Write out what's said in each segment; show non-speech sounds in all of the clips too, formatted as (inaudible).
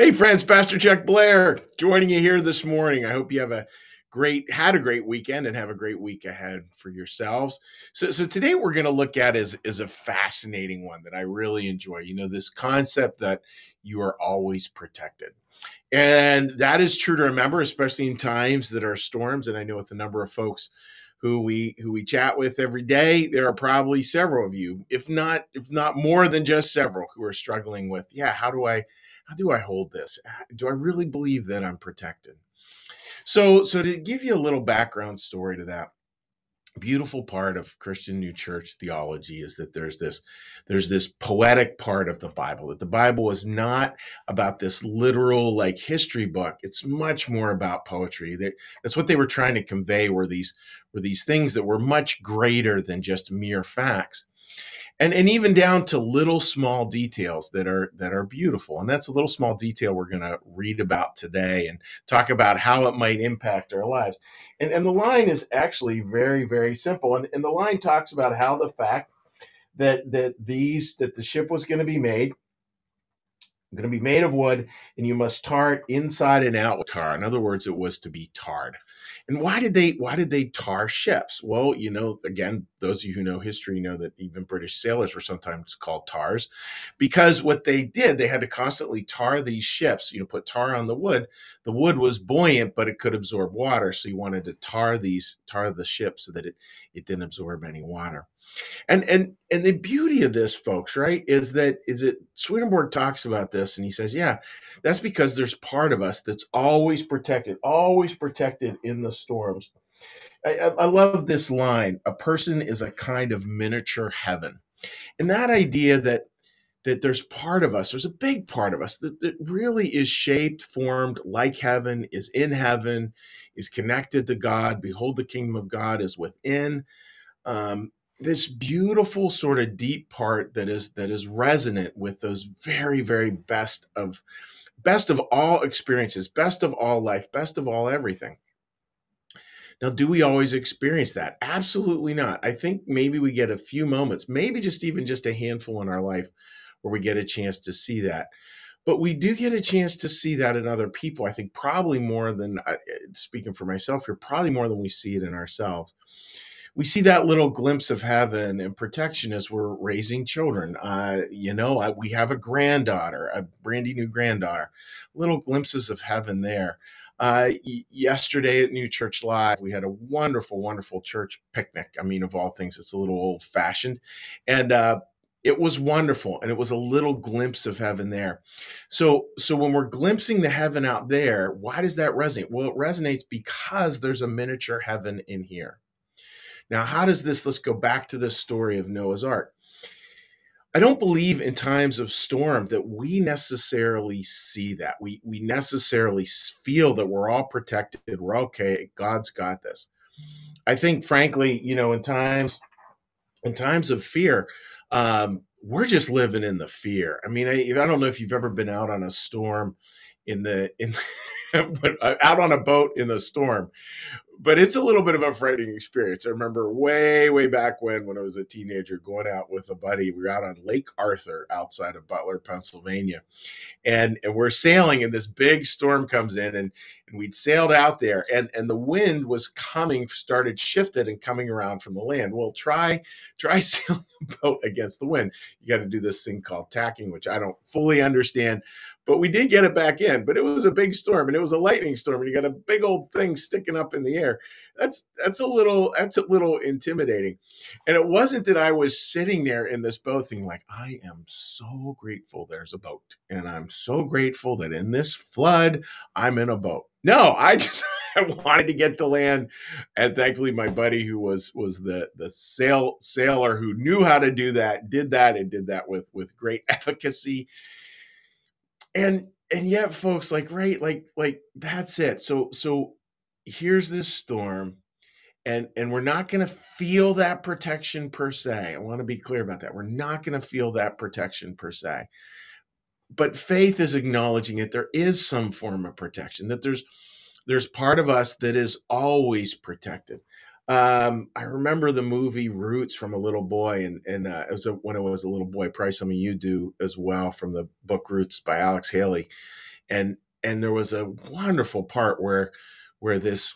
Hey, friends, Pastor Chuck Blair joining you here this morning. I hope you have a great, had a great weekend and have a great week ahead for yourselves. So, so today we're going to look at is is a fascinating one that I really enjoy. You know, this concept that you are always protected. And that is true to remember, especially in times that are storms. And I know with a number of folks who we who we chat with every day, there are probably several of you, if not if not more than just several, who are struggling with, yeah, how do I how do I hold this? Do I really believe that I'm protected? So, so to give you a little background story to that, beautiful part of Christian New Church theology is that there's this there's this poetic part of the Bible that the Bible is not about this literal like history book it's much more about poetry that, that's what they were trying to convey were these were these things that were much greater than just mere facts and and even down to little small details that are that are beautiful and that's a little small detail we're going to read about today and talk about how it might impact our lives. And and the line is actually very very simple and, and the line talks about how the fact that that these that the ship was going to be made going to be made of wood and you must tar it inside and out with tar. In other words it was to be tarred. And why did they why did they tar ships? Well you know again those of you who know history know that even british sailors were sometimes called tars because what they did they had to constantly tar these ships you know put tar on the wood the wood was buoyant but it could absorb water so you wanted to tar these tar the ship so that it it didn't absorb any water and and and the beauty of this, folks, right, is that is it Swedenborg talks about this and he says, yeah, that's because there's part of us that's always protected, always protected in the storms. I, I love this line: "A person is a kind of miniature heaven," and that idea that that there's part of us, there's a big part of us that, that really is shaped, formed like heaven, is in heaven, is connected to God. Behold, the kingdom of God is within. Um, this beautiful sort of deep part that is that is resonant with those very very best of best of all experiences best of all life best of all everything now do we always experience that? Absolutely not. I think maybe we get a few moments maybe just even just a handful in our life where we get a chance to see that. But we do get a chance to see that in other people i think probably more than speaking for myself here probably more than we see it in ourselves. We see that little glimpse of heaven and protection as we're raising children. Uh, you know, I, we have a granddaughter, a brandy new granddaughter, little glimpses of heaven there. Uh, yesterday at New Church Live, we had a wonderful, wonderful church picnic. I mean, of all things, it's a little old fashioned. And, uh, it was wonderful and it was a little glimpse of heaven there so so when we're glimpsing the heaven out there why does that resonate well it resonates because there's a miniature heaven in here now, how does this, let's go back to the story of Noah's Ark. I don't believe in times of storm that we necessarily see that. We, we necessarily feel that we're all protected, we're okay, God's got this. I think, frankly, you know, in times in times of fear, um, we're just living in the fear. I mean, I, I don't know if you've ever been out on a storm in the in (laughs) but uh, out on a boat in the storm but it's a little bit of a frightening experience. I remember way, way back when, when I was a teenager, going out with a buddy. We were out on Lake Arthur outside of Butler, Pennsylvania, and and we're sailing, and this big storm comes in, and and we'd sailed out there, and and the wind was coming, started shifted and coming around from the land. Well, try try (laughs) sailing a boat against the wind. You got to do this thing called tacking, which I don't fully understand, but we did get it back in. But it was a big storm and it was a lightning storm, and you got a big old thing sticking up in the air. That's that's a little that's a little intimidating. And it wasn't that I was sitting there in this boat thing like I am so grateful there's a boat, and I'm so grateful that in this flood I'm in a boat. No, I (laughs) just I wanted to get to land, and thankfully my buddy who was was the the sail sailor who knew how to do that did that and did that with with great (laughs) efficacy and and yet folks like right like like that's it. So so here's this storm and and we're not going to feel that protection per se. I want to be clear about that. We're not going to feel that protection per se. But faith is acknowledging that there is some form of protection that there's there's part of us that is always protected um, I remember the movie Roots from a little boy, and and uh, it was a, when I was a little boy. Probably some of you do as well from the book Roots by Alex Haley. and and there was a wonderful part where where this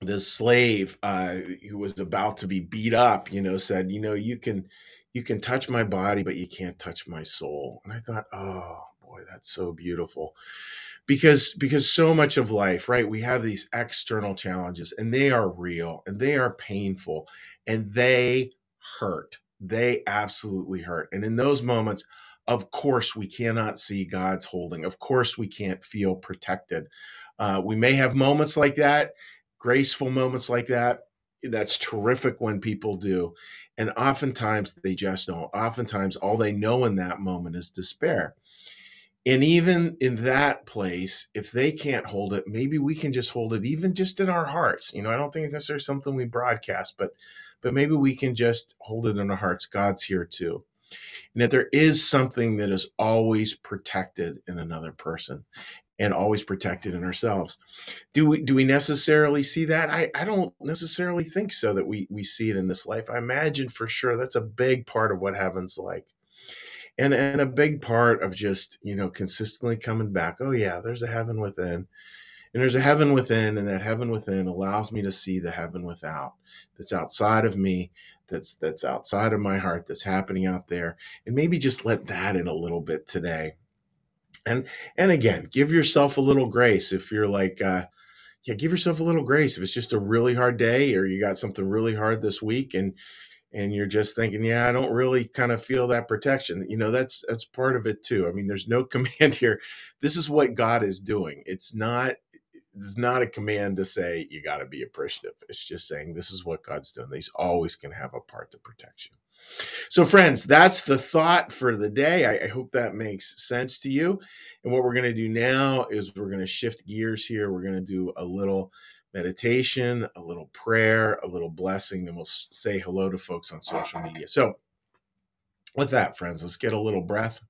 this slave uh, who was about to be beat up, you know, said, you know, you can you can touch my body, but you can't touch my soul. And I thought, oh boy, that's so beautiful. Because because so much of life, right? We have these external challenges and they are real and they are painful and they hurt. They absolutely hurt. And in those moments, of course, we cannot see God's holding. Of course, we can't feel protected. Uh, we may have moments like that graceful moments like that. That's terrific when people do. And oftentimes they just don't. Oftentimes, all they know in that moment is despair. And even in that place, if they can't hold it, maybe we can just hold it, even just in our hearts. You know, I don't think it's necessarily something we broadcast, but but maybe we can just hold it in our hearts. God's here too. And that there is something that is always protected in another person and always protected in ourselves. Do we do we necessarily see that? I, I don't necessarily think so that we we see it in this life. I imagine for sure that's a big part of what heaven's like. And and a big part of just, you know, consistently coming back, oh yeah, there's a heaven within. And there's a heaven within, and that heaven within allows me to see the heaven without that's outside of me, that's that's outside of my heart, that's happening out there. And maybe just let that in a little bit today and and again give yourself a little grace if you're like uh yeah give yourself a little grace if it's just a really hard day or you got something really hard this week and and you're just thinking yeah i don't really kind of feel that protection. You know that's that's part of it too. I mean there's no (laughs) command here. This is what god is doing. It's not it's not a command to say you got to be appreciative. It's just saying this is what god's doing. He's always going to have a part to protect you. So, friends, that's the thought for the day. I, I hope that makes sense to you. And what we're going to do now is we're going to shift gears here. We're going to do a little meditation, a little prayer, a little blessing, and we'll say hello to folks on social media. So, with that, friends, let's get a little breath.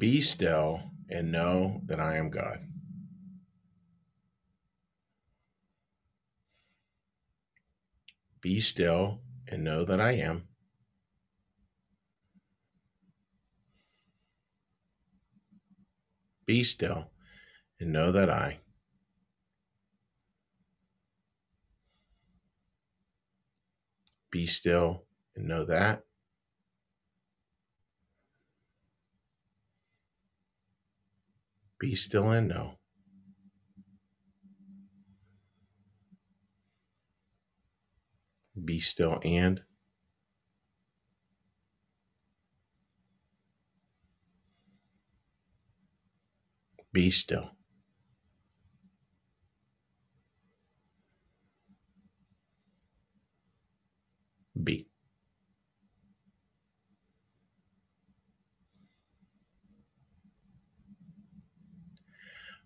Be still and know that I am God. Be still and know that I am. Be still and know that I. Be still and know that. Be still and know. Be still and. Be still. Be.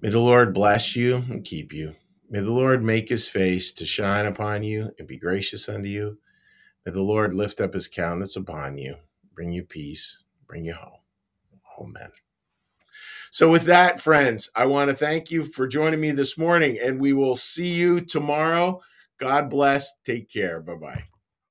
May the Lord bless you and keep you. May the Lord make his face to shine upon you and be gracious unto you. May the Lord lift up his countenance upon you, bring you peace, bring you home. Amen. So, with that, friends, I want to thank you for joining me this morning, and we will see you tomorrow. God bless. Take care. Bye bye.